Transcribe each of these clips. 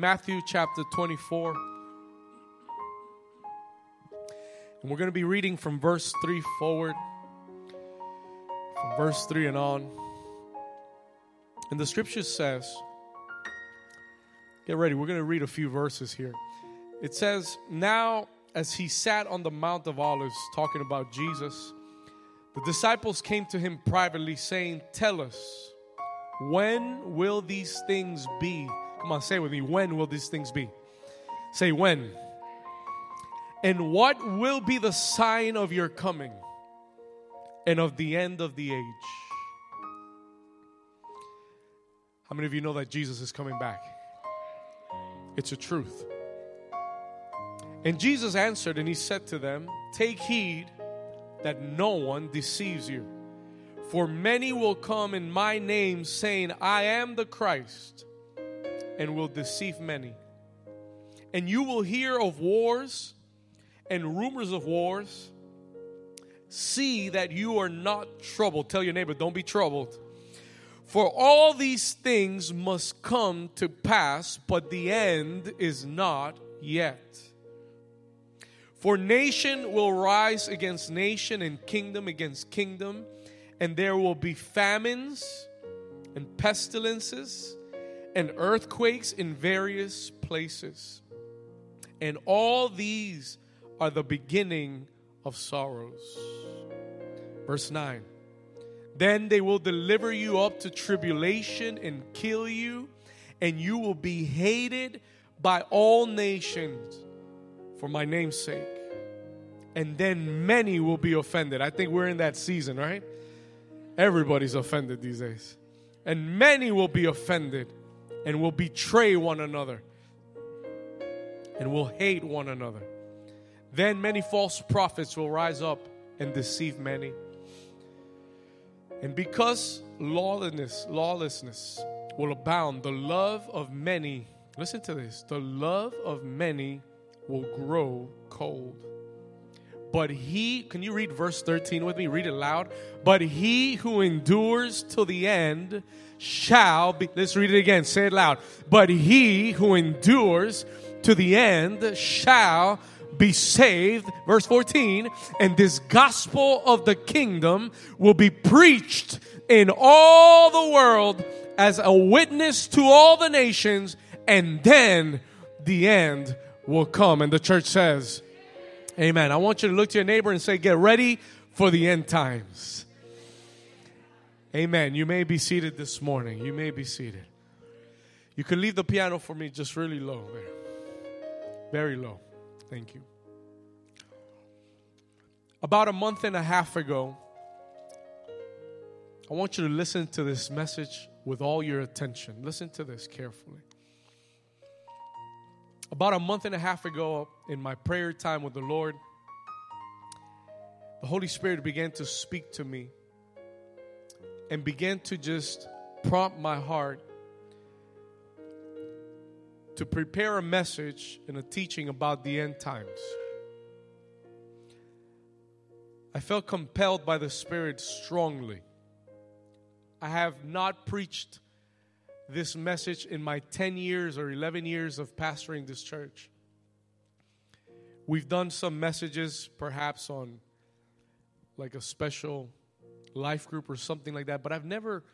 Matthew chapter 24. And we're going to be reading from verse 3 forward, from verse 3 and on. And the scripture says, get ready, we're going to read a few verses here. It says, Now as he sat on the Mount of Olives talking about Jesus, the disciples came to him privately, saying, Tell us, when will these things be? Come on, say with me, when will these things be? Say, when. And what will be the sign of your coming and of the end of the age? How many of you know that Jesus is coming back? It's a truth. And Jesus answered and he said to them, Take heed that no one deceives you. For many will come in my name, saying, I am the Christ, and will deceive many. And you will hear of wars and rumors of wars. See that you are not troubled. Tell your neighbor, don't be troubled. For all these things must come to pass, but the end is not yet. For nation will rise against nation and kingdom against kingdom, and there will be famines and pestilences and earthquakes in various places. And all these are the beginning of sorrows. Verse 9 Then they will deliver you up to tribulation and kill you, and you will be hated by all nations for my name's sake. And then many will be offended. I think we're in that season, right? Everybody's offended these days. And many will be offended and will betray one another and will hate one another. Then many false prophets will rise up and deceive many. And because lawlessness, lawlessness will abound, the love of many, listen to this, the love of many will grow cold. But he, can you read verse 13 with me? Read it loud. But he who endures till the end shall be, let's read it again, say it loud. But he who endures to the end shall be saved. Verse 14, and this gospel of the kingdom will be preached in all the world as a witness to all the nations, and then the end will come. And the church says, Amen. I want you to look to your neighbor and say, Get ready for the end times. Amen. You may be seated this morning. You may be seated. You can leave the piano for me just really low there. Very low. Thank you. About a month and a half ago, I want you to listen to this message with all your attention. Listen to this carefully. About a month and a half ago, in my prayer time with the Lord, the Holy Spirit began to speak to me and began to just prompt my heart to prepare a message and a teaching about the end times. I felt compelled by the Spirit strongly. I have not preached this message in my 10 years or 11 years of pastoring this church. We've done some messages perhaps on like a special life group or something like that, but I've never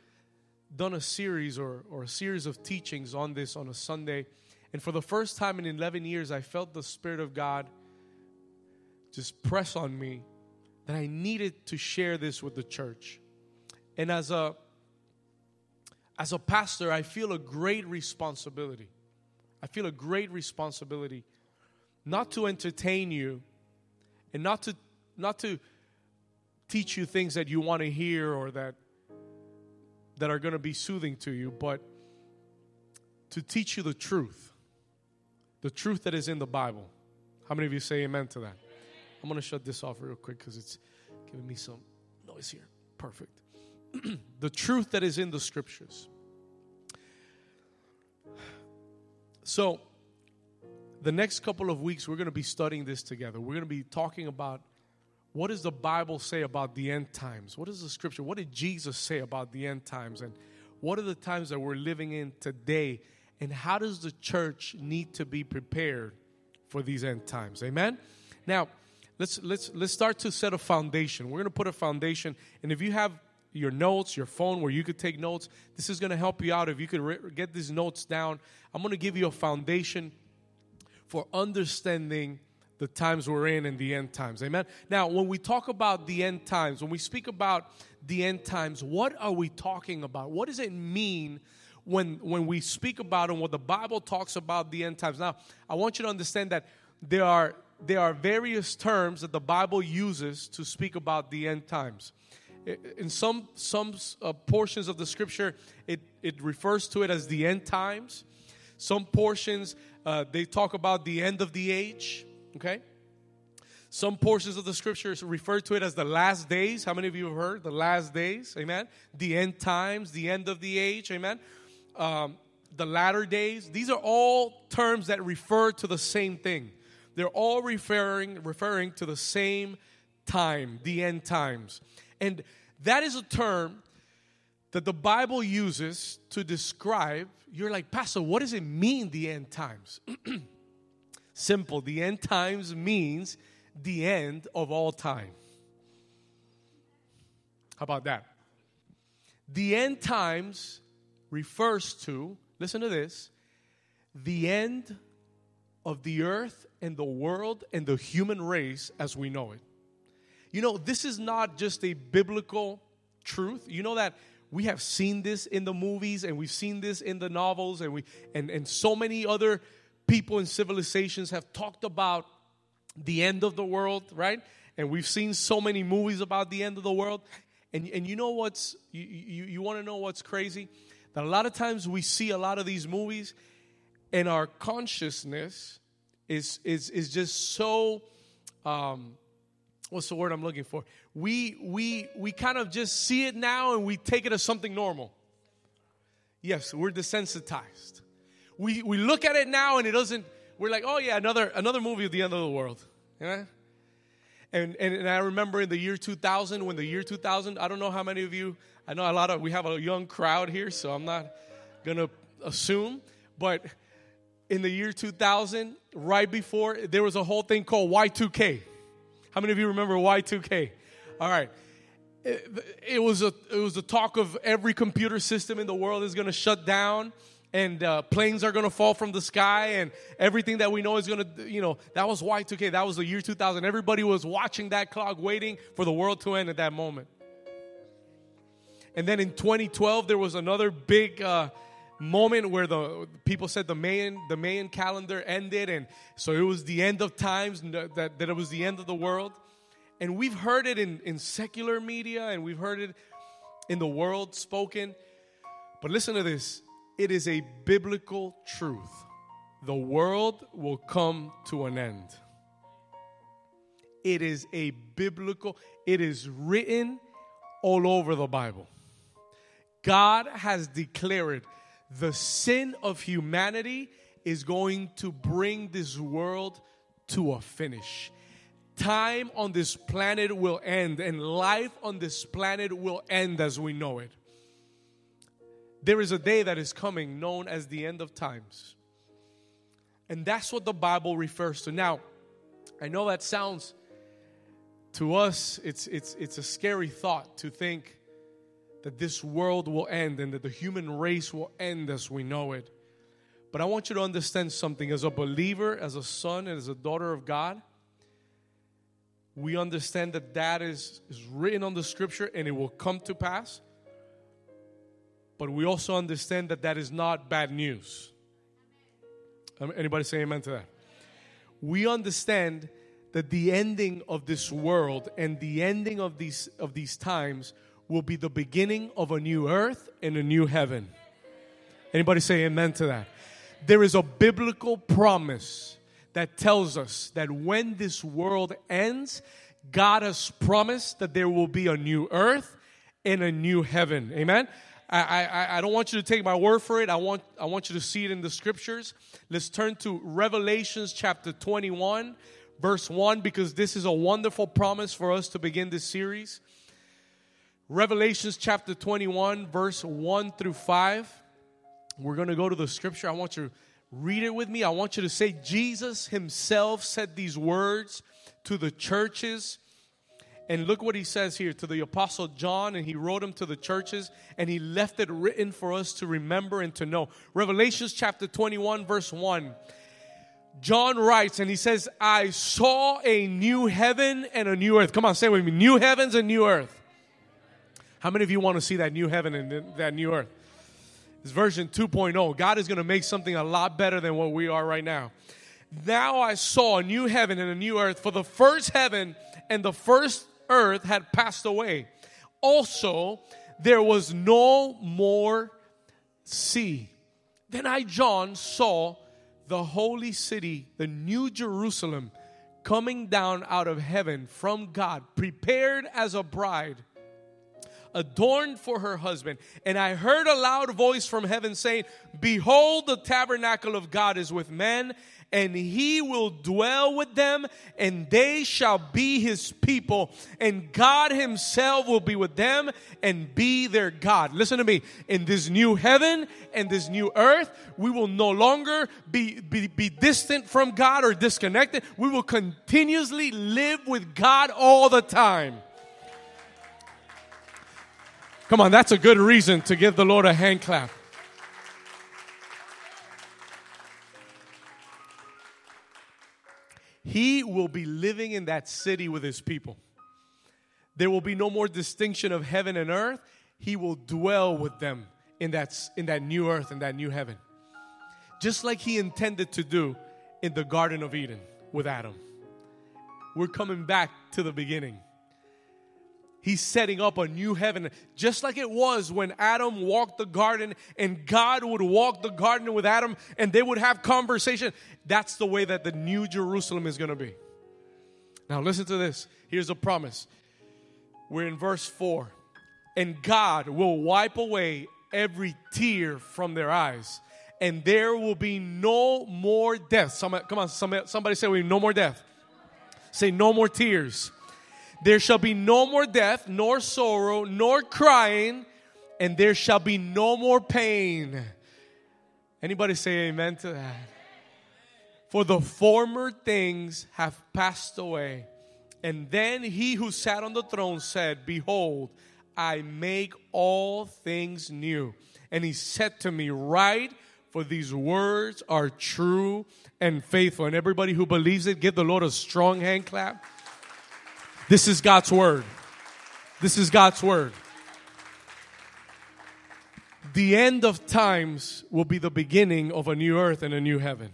done a series or, or a series of teachings on this on a Sunday. And for the first time in 11 years, I felt the Spirit of God just press on me that I needed to share this with the church. And as a as a pastor, I feel a great responsibility. I feel a great responsibility not to entertain you and not to not to teach you things that you want to hear or that that are going to be soothing to you, but to teach you the truth. The truth that is in the Bible. How many of you say amen to that? I'm going to shut this off real quick cuz it's giving me some noise here. Perfect. the truth that is in the scriptures. So, the next couple of weeks, we're going to be studying this together. We're going to be talking about what does the Bible say about the end times? What is the scripture? What did Jesus say about the end times? And what are the times that we're living in today? and how does the church need to be prepared for these end times? Amen. Now, let's let's let's start to set a foundation. We're going to put a foundation, and if you have your notes, your phone where you could take notes, this is going to help you out. If you could re- get these notes down, I'm going to give you a foundation for understanding the times we're in and the end times. Amen. Now, when we talk about the end times, when we speak about the end times, what are we talking about? What does it mean when when we speak about and what the Bible talks about the end times? Now, I want you to understand that there are there are various terms that the Bible uses to speak about the end times. In some some uh, portions of the Scripture, it it refers to it as the end times. Some portions uh, they talk about the end of the age. Okay. Some portions of the scriptures refer to it as the last days. How many of you have heard the last days? Amen. The end times, the end of the age. Amen. Um, the latter days. These are all terms that refer to the same thing. They're all referring referring to the same time, the end times. And that is a term that the Bible uses to describe. You're like, Pastor, what does it mean, the end times? Simple. The end times means the end of all time. How about that? The end times refers to, listen to this, the end of the earth and the world and the human race as we know it. You know, this is not just a biblical truth. You know that we have seen this in the movies and we've seen this in the novels and we and, and so many other people and civilizations have talked about the end of the world, right? And we've seen so many movies about the end of the world. And, and you know what's, you, you, you want to know what's crazy? That a lot of times we see a lot of these movies and our consciousness is is is just so um, what's the word I'm looking for? We we we kind of just see it now and we take it as something normal. Yes, we're desensitized. We we look at it now and it doesn't. We're like, oh yeah, another another movie of the end of the world. Yeah. And, and, and I remember in the year 2000, when the year 2000, I don't know how many of you, I know a lot of, we have a young crowd here, so I'm not to assume, but in the year 2000, right before, there was a whole thing called Y2K. How many of you remember Y2K? All right. It, it was a it was the talk of every computer system in the world is going to shut down and uh, planes are going to fall from the sky and everything that we know is going to you know that was y2k that was the year 2000 everybody was watching that clock waiting for the world to end at that moment and then in 2012 there was another big uh, moment where the people said the Mayan the Mayan calendar ended, and so it was the end of times. That that it was the end of the world, and we've heard it in in secular media, and we've heard it in the world spoken. But listen to this: it is a biblical truth. The world will come to an end. It is a biblical. It is written all over the Bible. God has declared the sin of humanity is going to bring this world to a finish. Time on this planet will end, and life on this planet will end as we know it. There is a day that is coming known as the end of times. And that's what the Bible refers to. Now, I know that sounds to us it's it's it's a scary thought to think that this world will end and that the human race will end as we know it. But I want you to understand something as a believer, as a son, and as a daughter of God. We understand that that is, is written on the scripture and it will come to pass. But we also understand that that is not bad news. Anybody say amen to that? We understand that the ending of this world and the ending of these of these times will be the beginning of a new earth and a new heaven. Anybody say amen to that? There is a biblical promise that tells us that when this world ends, God has promised that there will be a new earth and a new heaven. Amen. I, I, I don't want you to take my word for it. I want, I want you to see it in the scriptures. Let's turn to Revelations chapter 21, verse 1, because this is a wonderful promise for us to begin this series. Revelations chapter 21, verse 1 through 5. We're going to go to the scripture. I want you to read it with me. I want you to say, Jesus himself said these words to the churches. And look what he says here to the Apostle John, and he wrote them to the churches, and he left it written for us to remember and to know. Revelations chapter 21, verse 1. John writes, and he says, I saw a new heaven and a new earth. Come on, say with me new heavens and new earth. How many of you want to see that new heaven and that new earth? It's version 2.0. God is going to make something a lot better than what we are right now. Now I saw a new heaven and a new earth, for the first heaven and the first earth had passed away. Also, there was no more sea. Then I, John, saw the holy city, the new Jerusalem, coming down out of heaven from God, prepared as a bride adorned for her husband. And I heard a loud voice from heaven saying, Behold, the tabernacle of God is with men, and he will dwell with them, and they shall be his people, and God himself will be with them and be their God. Listen to me. In this new heaven and this new earth, we will no longer be, be, be distant from God or disconnected. We will continuously live with God all the time. Come on, that's a good reason to give the Lord a hand clap. He will be living in that city with his people. There will be no more distinction of heaven and earth. He will dwell with them in that, in that new earth and that new heaven. Just like he intended to do in the Garden of Eden with Adam. We're coming back to the beginning. He's setting up a new heaven, just like it was when Adam walked the garden and God would walk the garden with Adam and they would have conversation. That's the way that the new Jerusalem is going to be. Now, listen to this. Here's a promise. We're in verse 4. And God will wipe away every tear from their eyes, and there will be no more death. Somebody, come on, somebody, somebody say, we no more death. Say, no more tears there shall be no more death, nor sorrow, nor crying, and there shall be no more pain. Anybody say amen to that? For the former things have passed away. And then he who sat on the throne said, Behold, I make all things new. And he said to me, Write, for these words are true and faithful. And everybody who believes it, give the Lord a strong hand clap. This is God's word. This is God's word. The end of times will be the beginning of a new earth and a new heaven.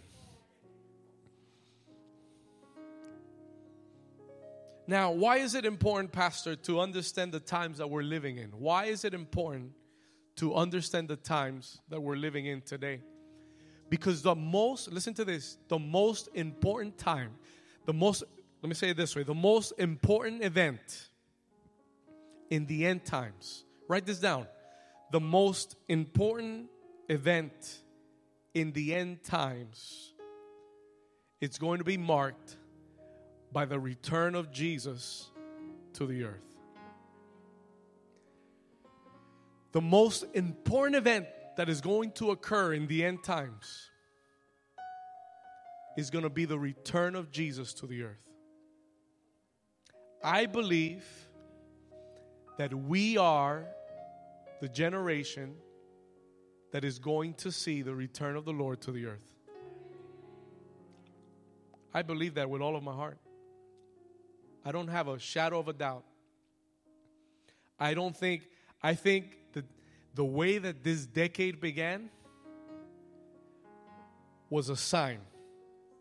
Now, why is it important, Pastor, to understand the times that we're living in? Why is it important to understand the times that we're living in today? Because the most, listen to this, the most important time, the most let me say it this way the most important event in the end times, write this down. The most important event in the end times, it's going to be marked by the return of Jesus to the earth. The most important event that is going to occur in the end times is going to be the return of Jesus to the earth. I believe that we are the generation that is going to see the return of the Lord to the earth. I believe that with all of my heart. I don't have a shadow of a doubt. I don't think, I think that the way that this decade began was a sign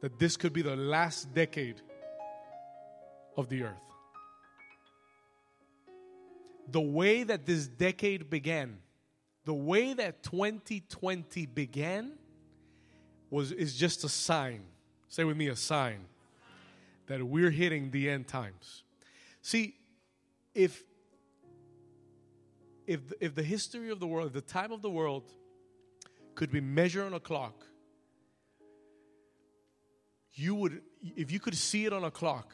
that this could be the last decade of the earth the way that this decade began, the way that 2020 began, was is just a sign. Say with me, a sign that we're hitting the end times. See, if if if the history of the world, the time of the world, could be measured on a clock, you would, if you could see it on a clock,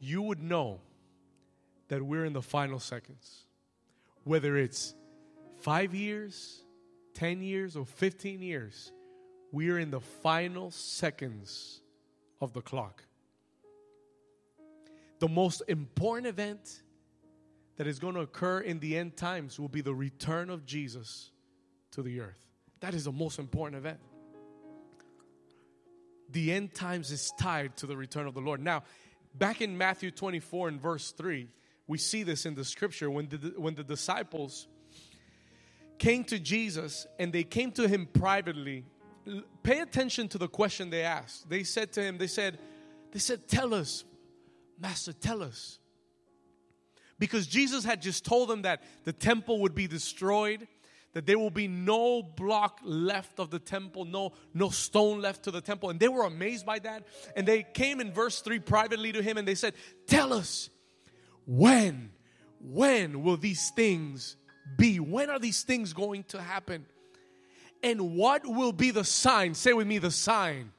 you would know that we're in the final seconds. Whether it's five years, 10 years, or 15 years, we are in the final seconds of the clock. The most important event that is going to occur in the end times will be the return of Jesus to the earth. That is the most important event. The end times is tied to the return of the Lord. Now, back in Matthew 24 and verse 3, we see this in the scripture when the, when the disciples came to Jesus and they came to him privately. Pay attention to the question they asked. They said to him, they said, they said, tell us, Master, tell us. Because Jesus had just told them that the temple would be destroyed, that there will be no block left of the temple, no, no stone left to the temple. And they were amazed by that. And they came in verse 3 privately to him and they said, Tell us, when, when will these things be? When are these things going to happen? And what will be the sign? Say with me, the sign.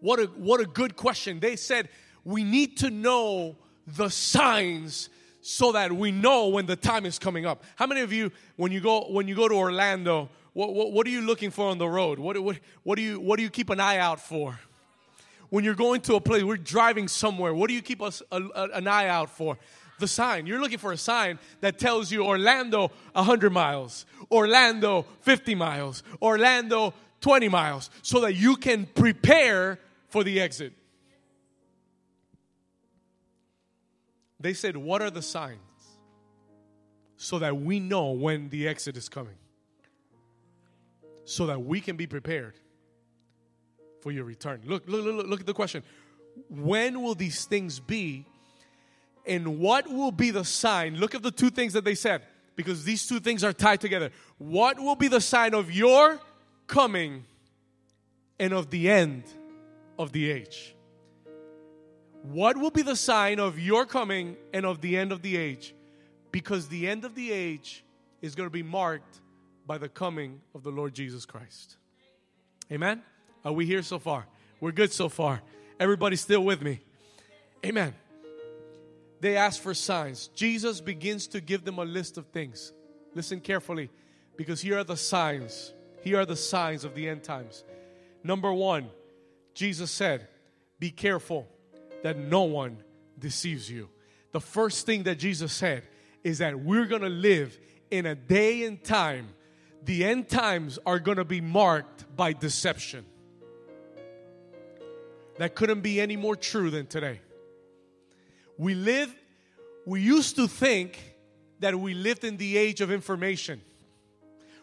What a, what a good question. They said, We need to know the signs so that we know when the time is coming up. How many of you, when you go when you go to Orlando, what, what, what, are you looking for on the road? What, what, what, do you, what do you keep an eye out for? When you're going to a place, we're driving somewhere, what do you keep a, a, an eye out for? The sign. You're looking for a sign that tells you Orlando 100 miles, Orlando 50 miles, Orlando 20 miles, so that you can prepare for the exit. They said, What are the signs? So that we know when the exit is coming. So that we can be prepared for your return. Look, look, look, look at the question. When will these things be? And what will be the sign? Look at the two things that they said, because these two things are tied together. What will be the sign of your coming and of the end of the age? What will be the sign of your coming and of the end of the age? Because the end of the age is going to be marked by the coming of the Lord Jesus Christ. Amen? Are we here so far? We're good so far. Everybody still with me? Amen. They ask for signs. Jesus begins to give them a list of things. Listen carefully because here are the signs. Here are the signs of the end times. Number one, Jesus said, Be careful that no one deceives you. The first thing that Jesus said is that we're going to live in a day and time. The end times are going to be marked by deception. That couldn't be any more true than today. We live, we used to think that we lived in the age of information.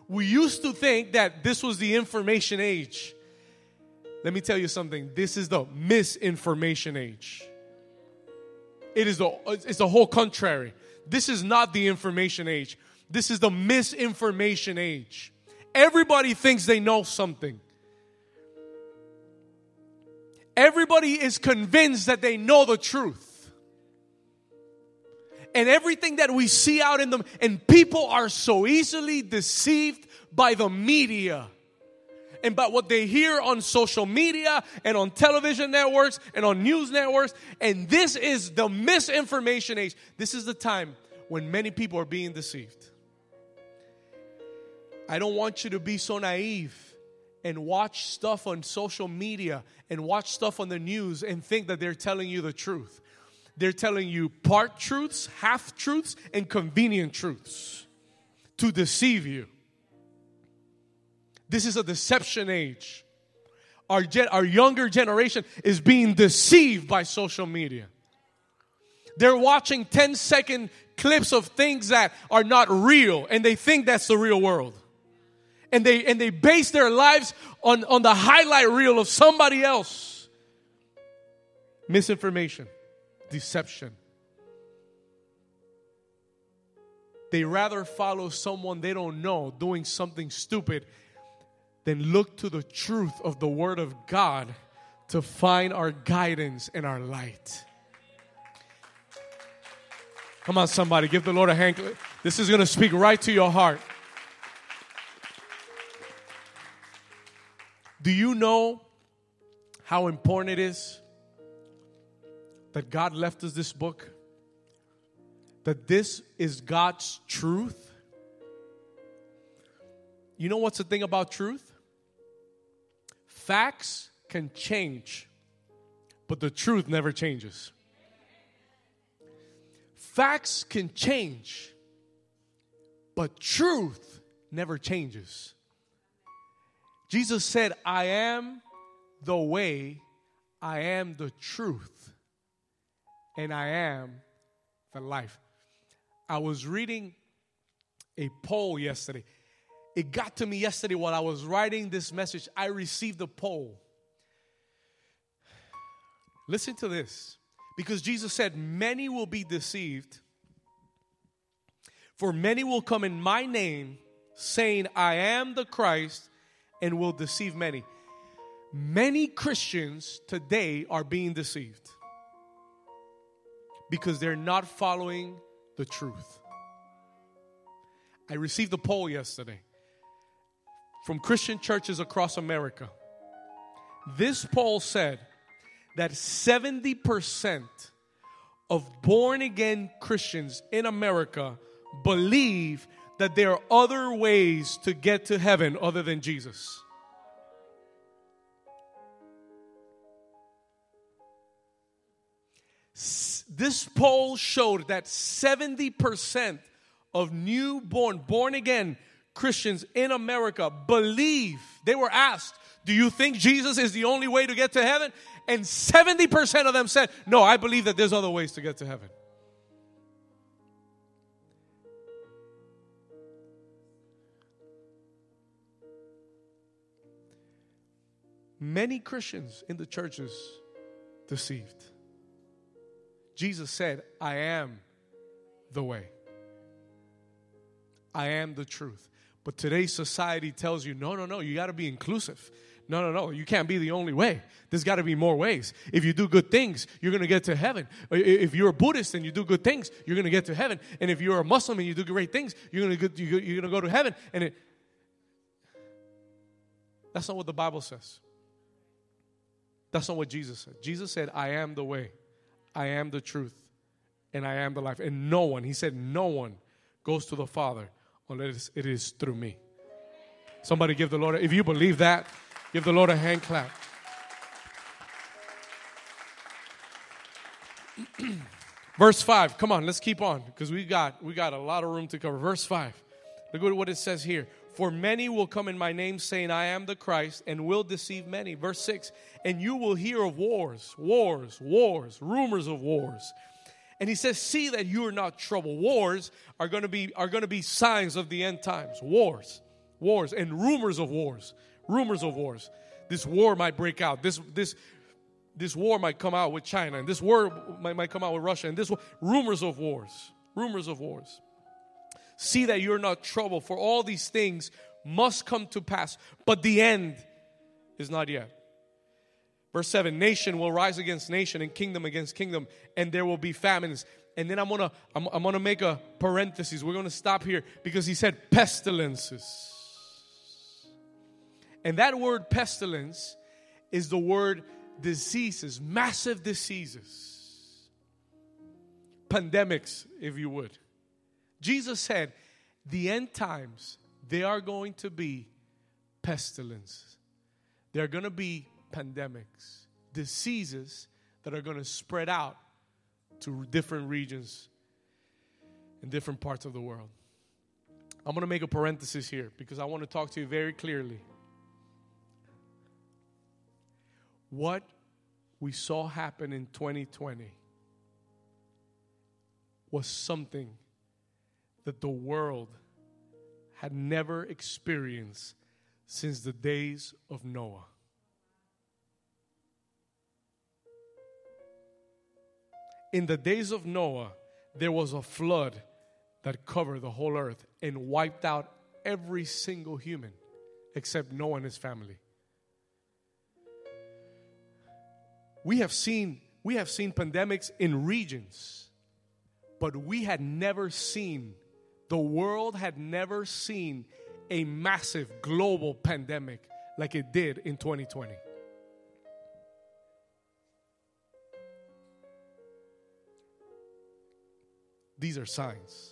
We used to think that this was the information age. Let me tell you something. This is the misinformation age. It is the it's the whole contrary. This is not the information age. This is the misinformation age. Everybody thinks they know something. Everybody is convinced that they know the truth. And everything that we see out in them, and people are so easily deceived by the media and by what they hear on social media and on television networks and on news networks. And this is the misinformation age. This is the time when many people are being deceived. I don't want you to be so naive and watch stuff on social media and watch stuff on the news and think that they're telling you the truth. They're telling you part truths, half truths, and convenient truths to deceive you. This is a deception age. Our, gen- our younger generation is being deceived by social media. They're watching 10 second clips of things that are not real and they think that's the real world. And they and they base their lives on, on the highlight reel of somebody else. Misinformation, deception. They rather follow someone they don't know doing something stupid then look to the truth of the Word of God to find our guidance and our light. Come on, somebody, give the Lord a hand. This is going to speak right to your heart. Do you know how important it is that God left us this book? That this is God's truth? You know what's the thing about truth? Facts can change, but the truth never changes. Facts can change, but truth never changes. Jesus said, I am the way, I am the truth, and I am the life. I was reading a poll yesterday. It got to me yesterday while I was writing this message. I received a poll. Listen to this. Because Jesus said, Many will be deceived, for many will come in my name, saying, I am the Christ, and will deceive many. Many Christians today are being deceived because they're not following the truth. I received a poll yesterday from Christian churches across America. This poll said that 70% of born again Christians in America believe that there are other ways to get to heaven other than Jesus. This poll showed that 70% of newborn, born again Christians in America believe, they were asked, Do you think Jesus is the only way to get to heaven? And 70% of them said, No, I believe that there's other ways to get to heaven. Many Christians in the churches deceived. Jesus said, I am the way. I am the truth. But today's society tells you, no, no, no, you got to be inclusive. No, no, no, you can't be the only way. There's got to be more ways. If you do good things, you're going to get to heaven. If you're a Buddhist and you do good things, you're going to get to heaven. And if you're a Muslim and you do great things, you're going to go to heaven. And it, that's not what the Bible says. That's not what Jesus said. Jesus said, I am the way. I am the truth and I am the life. And no one, he said, no one goes to the Father unless it is through me. Somebody give the Lord, if you believe that, give the Lord a hand clap. Verse 5, come on, let's keep on because we got we got a lot of room to cover. Verse 5. Look at what it says here. For many will come in my name, saying, I am the Christ, and will deceive many. Verse 6 And you will hear of wars, wars, wars, rumors of wars. And he says, See that you are not troubled. Wars are going to be are going to be signs of the end times. Wars, wars, and rumors of wars. Rumors of wars. This war might break out. This this this war might come out with China, and this war might, might come out with Russia, and this war, rumors of wars. Rumors of wars. See that you're not troubled, for all these things must come to pass, but the end is not yet. Verse 7 Nation will rise against nation and kingdom against kingdom, and there will be famines. And then I'm gonna I'm, I'm gonna make a parenthesis. We're gonna stop here because he said pestilences. And that word pestilence is the word diseases, massive diseases, pandemics, if you would. Jesus said, the end times, they are going to be pestilences. There are going to be pandemics, diseases that are going to spread out to different regions in different parts of the world. I'm going to make a parenthesis here because I want to talk to you very clearly. What we saw happen in 2020 was something that the world had never experienced since the days of Noah. In the days of Noah, there was a flood that covered the whole earth and wiped out every single human except Noah and his family. We have seen we have seen pandemics in regions, but we had never seen the world had never seen a massive global pandemic like it did in 2020. These are signs.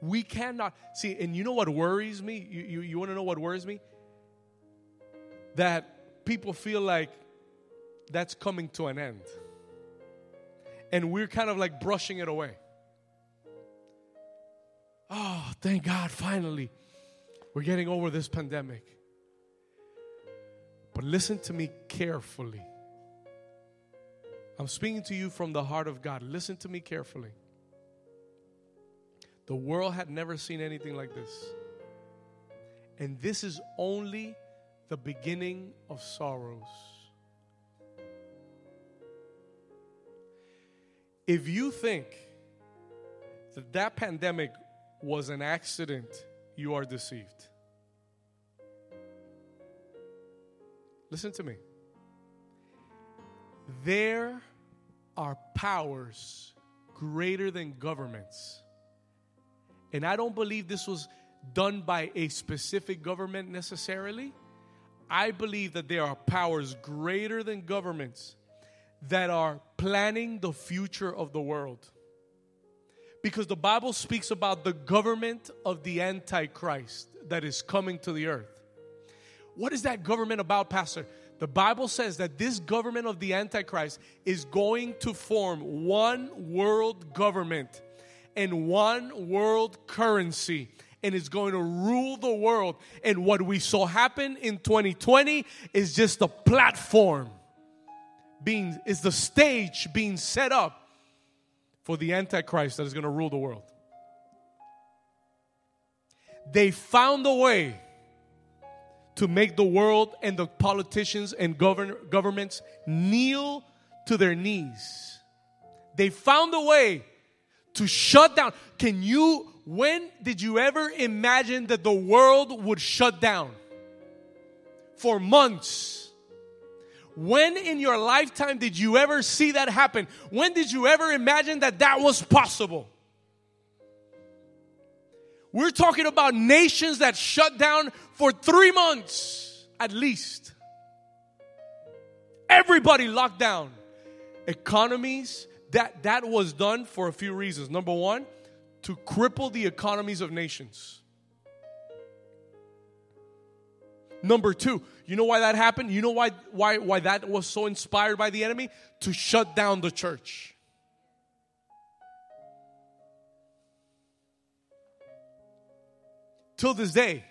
We cannot see, and you know what worries me? You, you, you want to know what worries me? That people feel like that's coming to an end. And we're kind of like brushing it away. Oh, thank God, finally, we're getting over this pandemic. But listen to me carefully. I'm speaking to you from the heart of God. Listen to me carefully. The world had never seen anything like this. And this is only the beginning of sorrows. If you think that that pandemic was an accident, you are deceived. Listen to me. There are powers greater than governments. And I don't believe this was done by a specific government necessarily. I believe that there are powers greater than governments that are planning the future of the world. Because the Bible speaks about the government of the Antichrist that is coming to the earth. What is that government about, Pastor? The Bible says that this government of the Antichrist is going to form one world government and one world currency and is going to rule the world. And what we saw happen in 2020 is just the platform being is the stage being set up for the antichrist that is going to rule the world. They found a way to make the world and the politicians and govern, governments kneel to their knees. They found a way to shut down. Can you, when did you ever imagine that the world would shut down? For months. When in your lifetime did you ever see that happen? When did you ever imagine that that was possible? We're talking about nations that shut down for three months at least. Everybody locked down. Economies, that, that was done for a few reasons. Number one, to cripple the economies of nations. Number two, you know why that happened? You know why, why, why that was so inspired by the enemy? To shut down the church. till this day,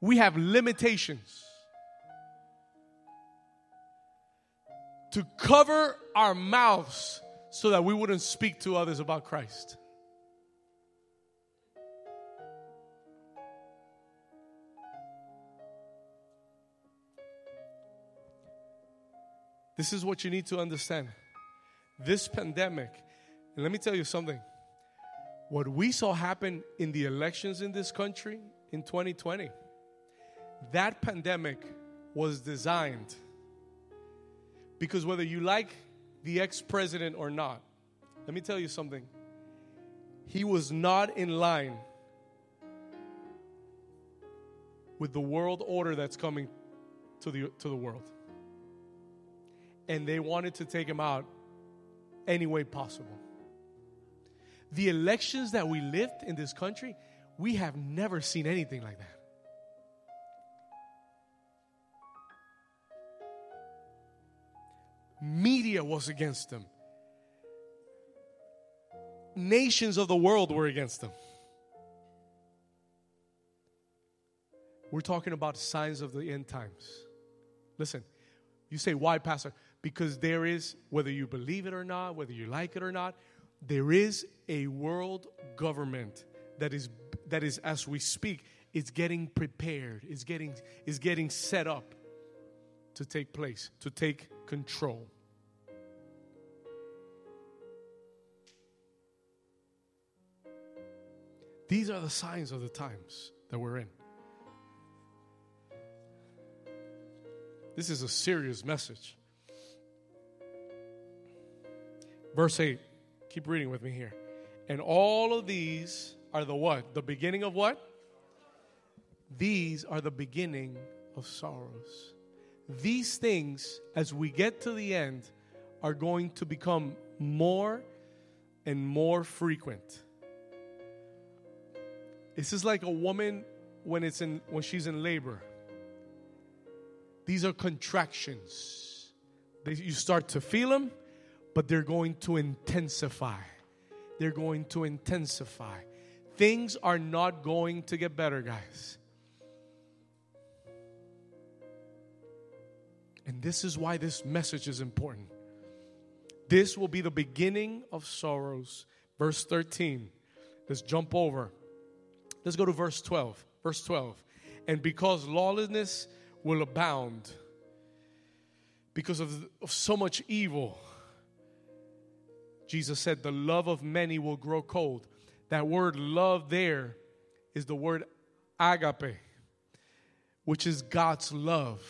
we have limitations to cover our mouths so that we wouldn't speak to others about Christ. This is what you need to understand. This pandemic, and let me tell you something what we saw happen in the elections in this country in 2020, that pandemic was designed because whether you like the ex president or not, let me tell you something. He was not in line with the world order that's coming to the, to the world. And they wanted to take him out any way possible the elections that we lived in this country, we have never seen anything like that. Media was against them. Nations of the world were against them. We're talking about signs of the end times. Listen, you say, why, Pastor? Because there is, whether you believe it or not, whether you like it or not, there is a world government that is that is as we speak it's getting prepared it's getting is getting set up to take place to take control. These are the signs of the times that we're in. This is a serious message verse 8 Keep reading with me here. And all of these are the what? The beginning of what? These are the beginning of sorrows. These things, as we get to the end, are going to become more and more frequent. This is like a woman when it's in when she's in labor. These are contractions. They, you start to feel them, but they're going to intensify. They're going to intensify. Things are not going to get better, guys. And this is why this message is important. This will be the beginning of sorrows. Verse 13. Let's jump over. Let's go to verse 12. Verse 12. And because lawlessness will abound, because of, of so much evil, Jesus said, the love of many will grow cold. That word love there is the word agape, which is God's love.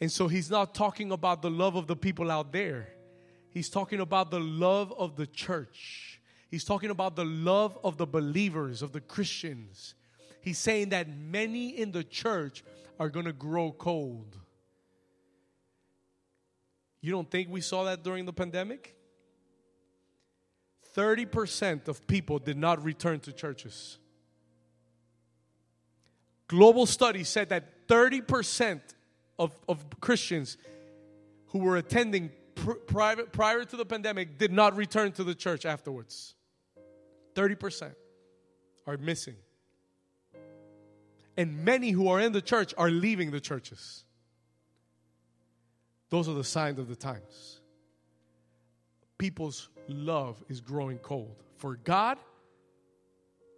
And so he's not talking about the love of the people out there. He's talking about the love of the church. He's talking about the love of the believers, of the Christians. He's saying that many in the church are going to grow cold. You don't think we saw that during the pandemic? 30% of people did not return to churches. Global studies said that 30% of, of Christians who were attending pr- private, prior to the pandemic did not return to the church afterwards. 30% are missing. And many who are in the church are leaving the churches. Those are the signs of the times. People's love is growing cold for God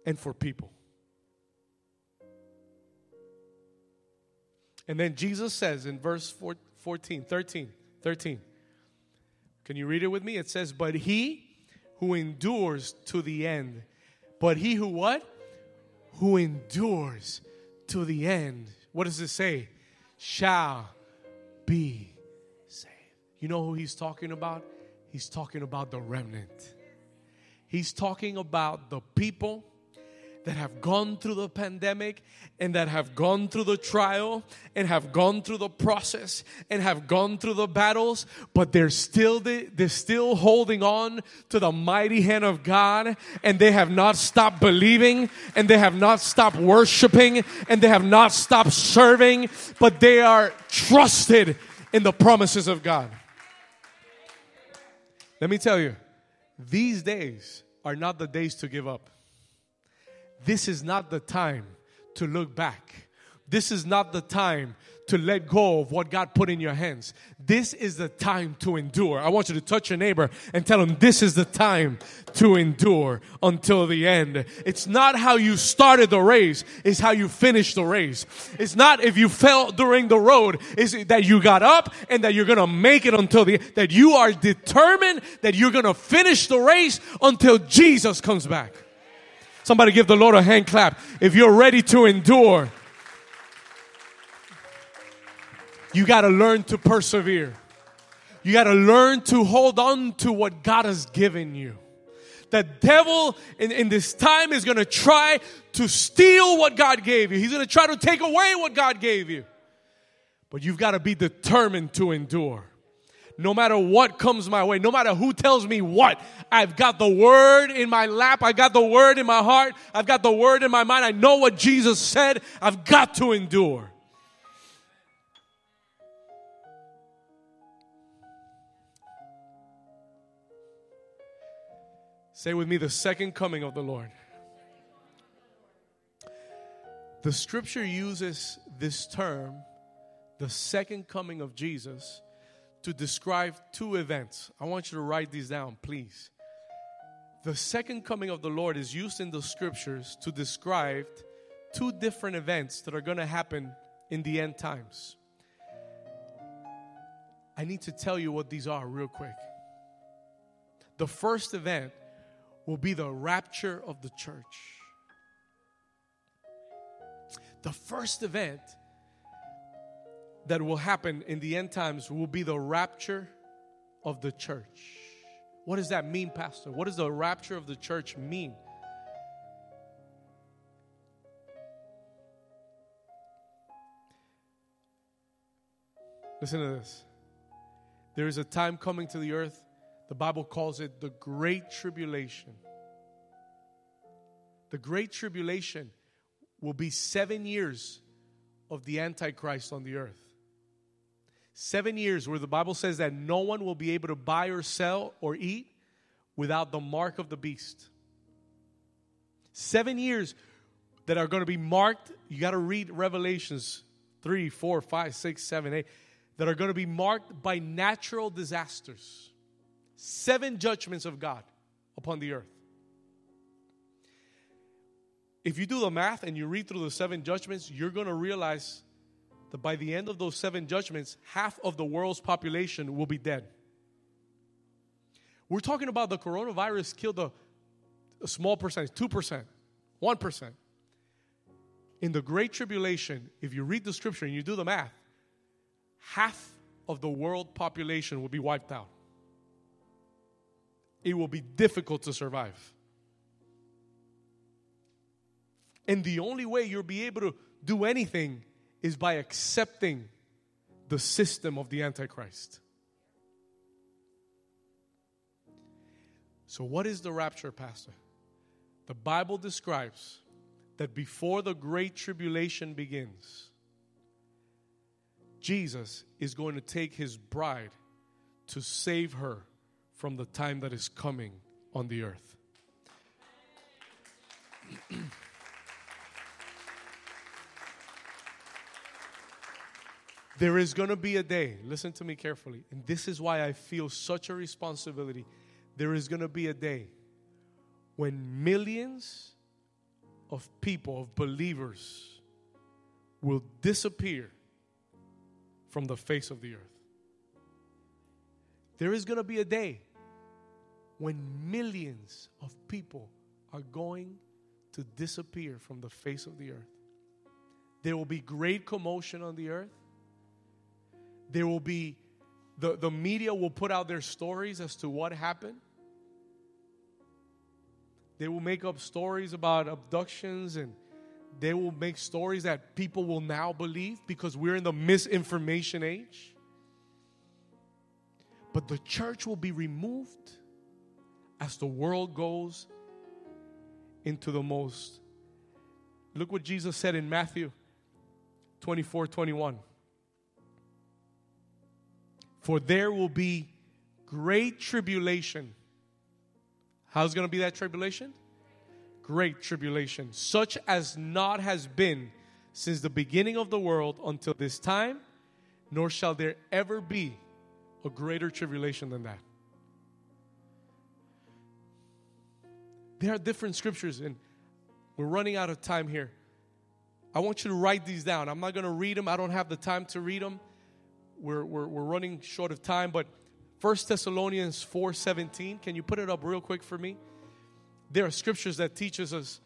and for people. And then Jesus says in verse 14, 13, 13. Can you read it with me? It says, But he who endures to the end, but he who what? Who endures to the end. What does it say? Shall be saved. You know who he's talking about? He's talking about the remnant. He's talking about the people that have gone through the pandemic and that have gone through the trial and have gone through the process and have gone through the battles but they're still they're still holding on to the mighty hand of God and they have not stopped believing and they have not stopped worshiping and they have not stopped serving but they are trusted in the promises of God let me tell you these days are not the days to give up this is not the time to look back. This is not the time to let go of what God put in your hands. This is the time to endure. I want you to touch your neighbor and tell him this is the time to endure until the end. It's not how you started the race, it's how you finish the race. It's not if you fell during the road, it's that you got up and that you're gonna make it until the that you are determined that you're gonna finish the race until Jesus comes back. Somebody give the Lord a hand clap. If you're ready to endure, you got to learn to persevere. You got to learn to hold on to what God has given you. The devil in, in this time is going to try to steal what God gave you. He's going to try to take away what God gave you. But you've got to be determined to endure no matter what comes my way, no matter who tells me what, I've got the word in my lap. I've got the word in my heart. I've got the word in my mind. I know what Jesus said. I've got to endure. Say with me the second coming of the Lord. The scripture uses this term, the second coming of Jesus to describe two events. I want you to write these down, please. The second coming of the Lord is used in the scriptures to describe two different events that are going to happen in the end times. I need to tell you what these are real quick. The first event will be the rapture of the church. The first event that will happen in the end times will be the rapture of the church. What does that mean, Pastor? What does the rapture of the church mean? Listen to this. There is a time coming to the earth, the Bible calls it the Great Tribulation. the Great Tribulation will be seven years of the Antichrist on the earth. Seven years where the Bible says that no one will be able to buy or sell or eat without the mark of the beast. Seven years that are going to be marked. You got to read Revelations 3, 4, 5, 6, 7, 8, that are going to be marked by natural disasters. Seven judgments of God upon the earth. If you do the math and you read through the seven judgments, you're going to realize that by the end of those seven judgments, half of the world's population will be dead. We're talking about the coronavirus killed a, a small percentage, 2%, 1%. In the Great Tribulation, if you read the scripture and you do the math, half of the world population will be wiped out. It will be difficult to survive. And the only way you'll be able to do anything is by accepting the system of the Antichrist. So, what is the rapture, Pastor? The Bible describes that before the great tribulation begins, Jesus is going to take his bride to save her from the time that is coming on the earth. There is going to be a day, listen to me carefully, and this is why I feel such a responsibility. There is going to be a day when millions of people, of believers, will disappear from the face of the earth. There is going to be a day when millions of people are going to disappear from the face of the earth. There will be great commotion on the earth. There will be, the, the media will put out their stories as to what happened. They will make up stories about abductions and they will make stories that people will now believe because we're in the misinformation age. But the church will be removed as the world goes into the most. Look what Jesus said in Matthew 24 21. For there will be great tribulation. How's going to be that tribulation? Great tribulation, such as not has been since the beginning of the world until this time, nor shall there ever be a greater tribulation than that. There are different scriptures, and we're running out of time here. I want you to write these down. I'm not going to read them, I don't have the time to read them we're, we're, we're running short of time, but 1 Thessalonians 4:17, can you put it up real quick for me? There are scriptures that teaches us.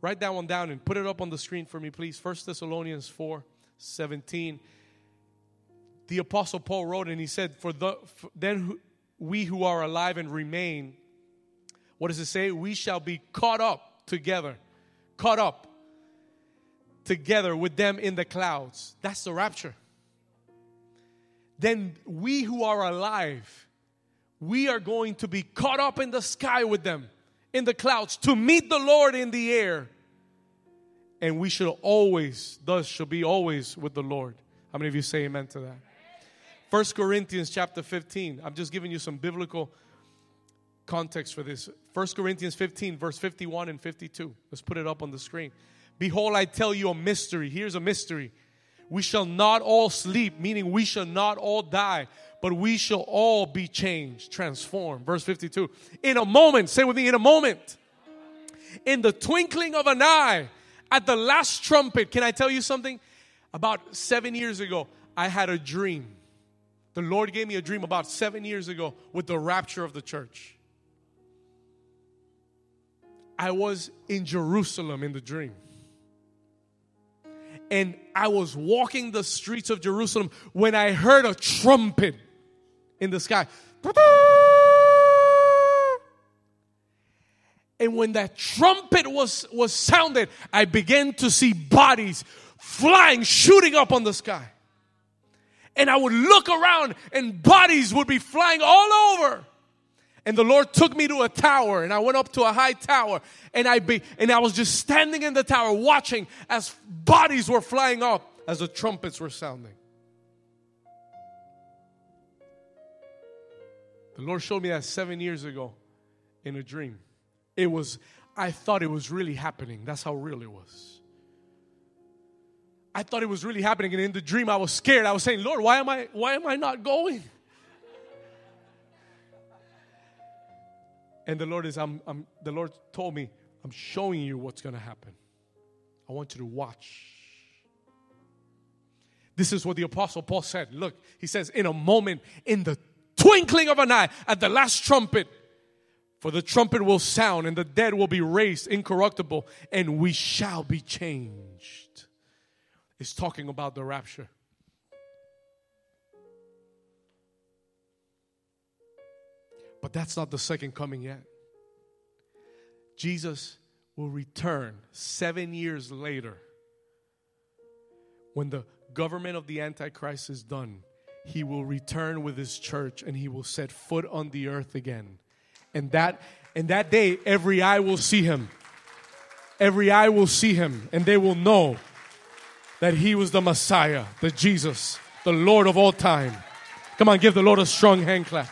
Write that one down and put it up on the screen for me, please. 1 Thessalonians 4:17. The apostle Paul wrote and he said, "For the for then we who are alive and remain, what does it say? We shall be caught up together, caught up together with them in the clouds." That's the rapture then we who are alive, we are going to be caught up in the sky with them, in the clouds, to meet the Lord in the air. And we should always, thus, shall be always with the Lord. How many of you say amen to that? First Corinthians chapter 15. I'm just giving you some biblical context for this. First Corinthians 15, verse 51 and 52. Let's put it up on the screen. Behold, I tell you a mystery. Here's a mystery we shall not all sleep, meaning we shall not all die, but we shall all be changed, transformed. Verse 52. In a moment, say with me, in a moment, in the twinkling of an eye, at the last trumpet. Can I tell you something? About seven years ago, I had a dream. The Lord gave me a dream about seven years ago with the rapture of the church. I was in Jerusalem in the dream and I was walking the streets of Jerusalem when I heard a trumpet in the sky. And when that trumpet was, was sounded, I began to see bodies flying, shooting up on the sky. And I would look around and bodies would be flying all over. And the Lord took me to a tower and I went up to a high tower and I be, and I was just standing in the tower watching as bodies were flying up as the trumpets were sounding. The Lord showed me that 7 years ago in a dream. It was I thought it was really happening. That's how real it was. I thought it was really happening and in the dream I was scared. I was saying, "Lord, why am I why am I not going?" And the Lord is, I'm, I'm, the Lord told me, I'm showing you what's going to happen. I want you to watch. This is what the Apostle Paul said. Look, he says, in a moment, in the twinkling of an eye, at the last trumpet, for the trumpet will sound, and the dead will be raised incorruptible, and we shall be changed. It's talking about the rapture. But that's not the second coming yet. Jesus will return seven years later when the government of the Antichrist is done. He will return with his church and he will set foot on the earth again. And that and that day every eye will see him. Every eye will see him and they will know that he was the Messiah, the Jesus, the Lord of all time. Come on, give the Lord a strong hand clap.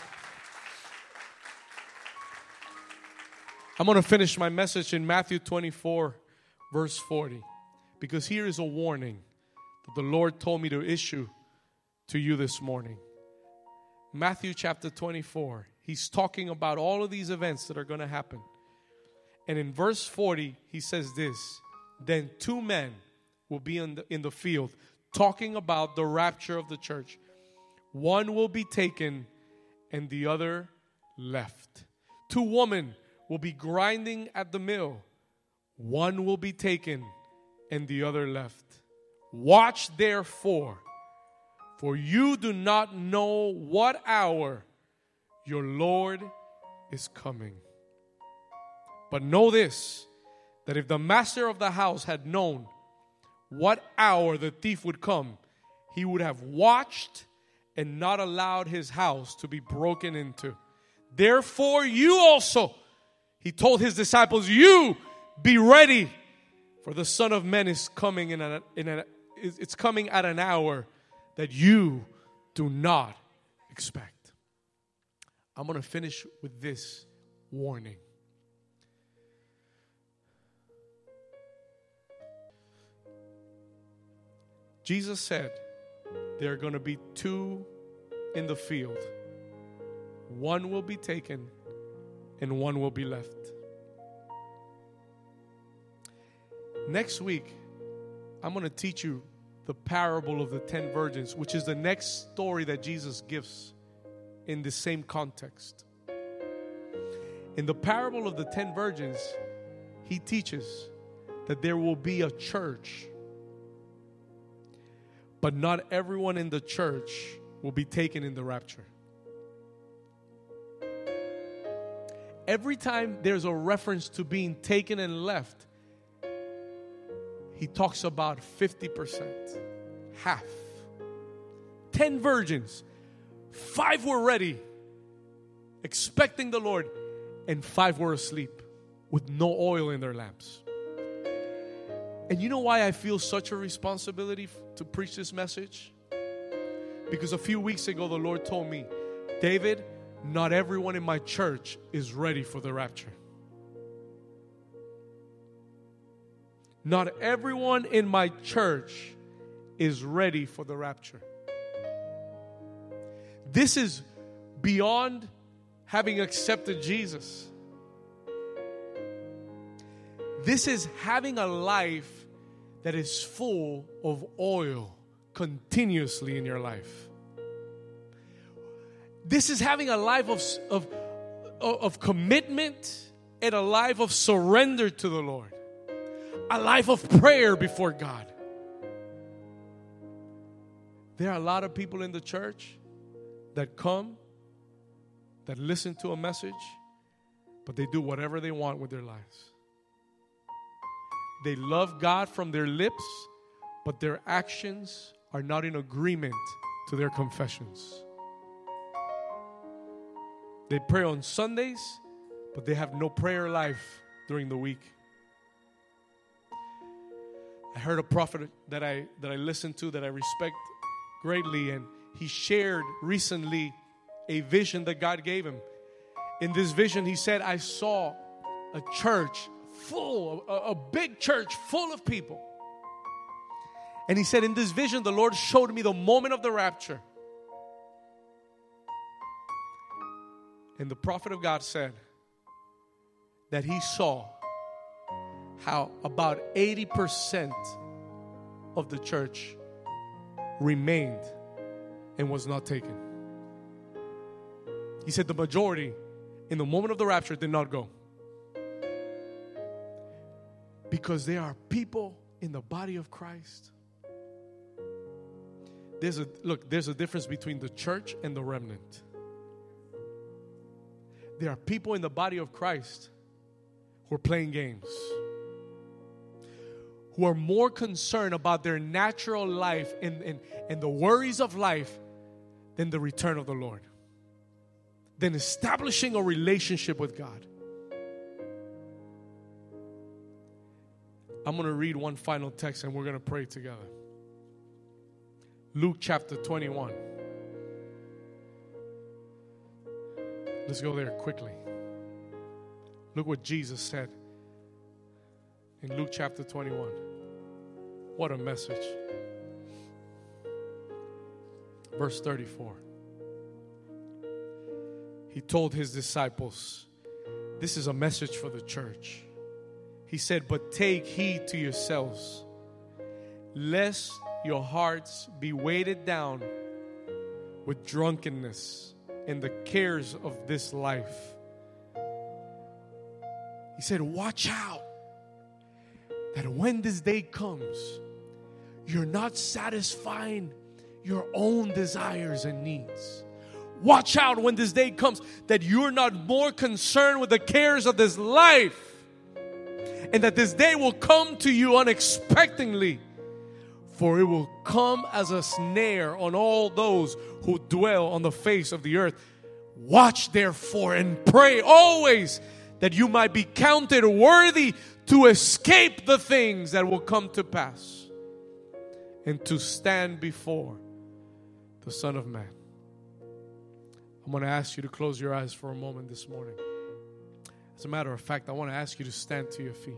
I'm going to finish my message in Matthew 24, verse 40, because here is a warning that the Lord told me to issue to you this morning. Matthew chapter 24, he's talking about all of these events that are going to happen. And in verse 40, he says this Then two men will be in the, in the field talking about the rapture of the church. One will be taken and the other left. Two women will be grinding at the mill. One will be taken and the other left. Watch therefore, for you do not know what hour your Lord is coming. But know this that if the master of the house had known what hour the thief would come, he would have watched and not allowed his house to be broken into. Therefore, you also he told his disciples, You be ready, for the Son of Man is coming in, a, in a, it's coming at an hour that you do not expect. I'm going to finish with this warning. Jesus said there are going to be two in the field. One will be taken and one will be left. Next week, I'm going to teach you the parable of the ten virgins, which is the next story that Jesus gives in the same context. In the parable of the ten virgins, he teaches that there will be a church, but not everyone in the church will be taken in the rapture. Every time there's a reference to being taken and left, he talks about 50%, half. 10 virgins, five were ready, expecting the Lord, and five were asleep with no oil in their lamps. And you know why I feel such a responsibility to preach this message? Because a few weeks ago, the Lord told me, David, not everyone in my church is ready for the rapture. Not everyone in my church is ready for the rapture. This is beyond having accepted Jesus. This is having a life that is full of oil continuously in your life. This is having a life of, of, of commitment and a life of surrender to the Lord, a life of prayer before God. There are a lot of people in the church that come, that listen to a message, but they do whatever they want with their lives. They love God from their lips, but their actions are not in agreement to their confessions. They pray on Sundays, but they have no prayer life during the week. I heard a prophet that I that I listened to that I respect greatly and he shared recently a vision that God gave him. In this vision he said I saw a church full a, a big church full of people. And he said in this vision the Lord showed me the moment of the rapture. And the prophet of God said that he saw how about 80% of the church remained and was not taken. He said the majority in the moment of the rapture did not go. Because there are people in the body of Christ. There's a look, there's a difference between the church and the remnant. There are people in the body of Christ who are playing games, who are more concerned about their natural life and, and, and the worries of life than the return of the Lord, than establishing a relationship with God. I'm going to read one final text and we're going to pray together. Luke chapter 21. Let's go there quickly. Look what Jesus said in Luke chapter 21. What a message. Verse 34. He told his disciples, This is a message for the church. He said, But take heed to yourselves, lest your hearts be weighted down with drunkenness and the cares of this life. He said, Watch out that when this day comes, you're not satisfying your own desires and needs. Watch out when this day comes that you're not more concerned with the cares of this life and that this day will come to you unexpectedly for it will come as a snare on all those who dwell on the face of the earth. Watch therefore and pray always that you might be counted worthy to escape the things that will come to pass and to stand before the Son of Man. I'm going to ask you to close your eyes for a moment this morning. As a matter of fact, I want to ask you to stand to your feet.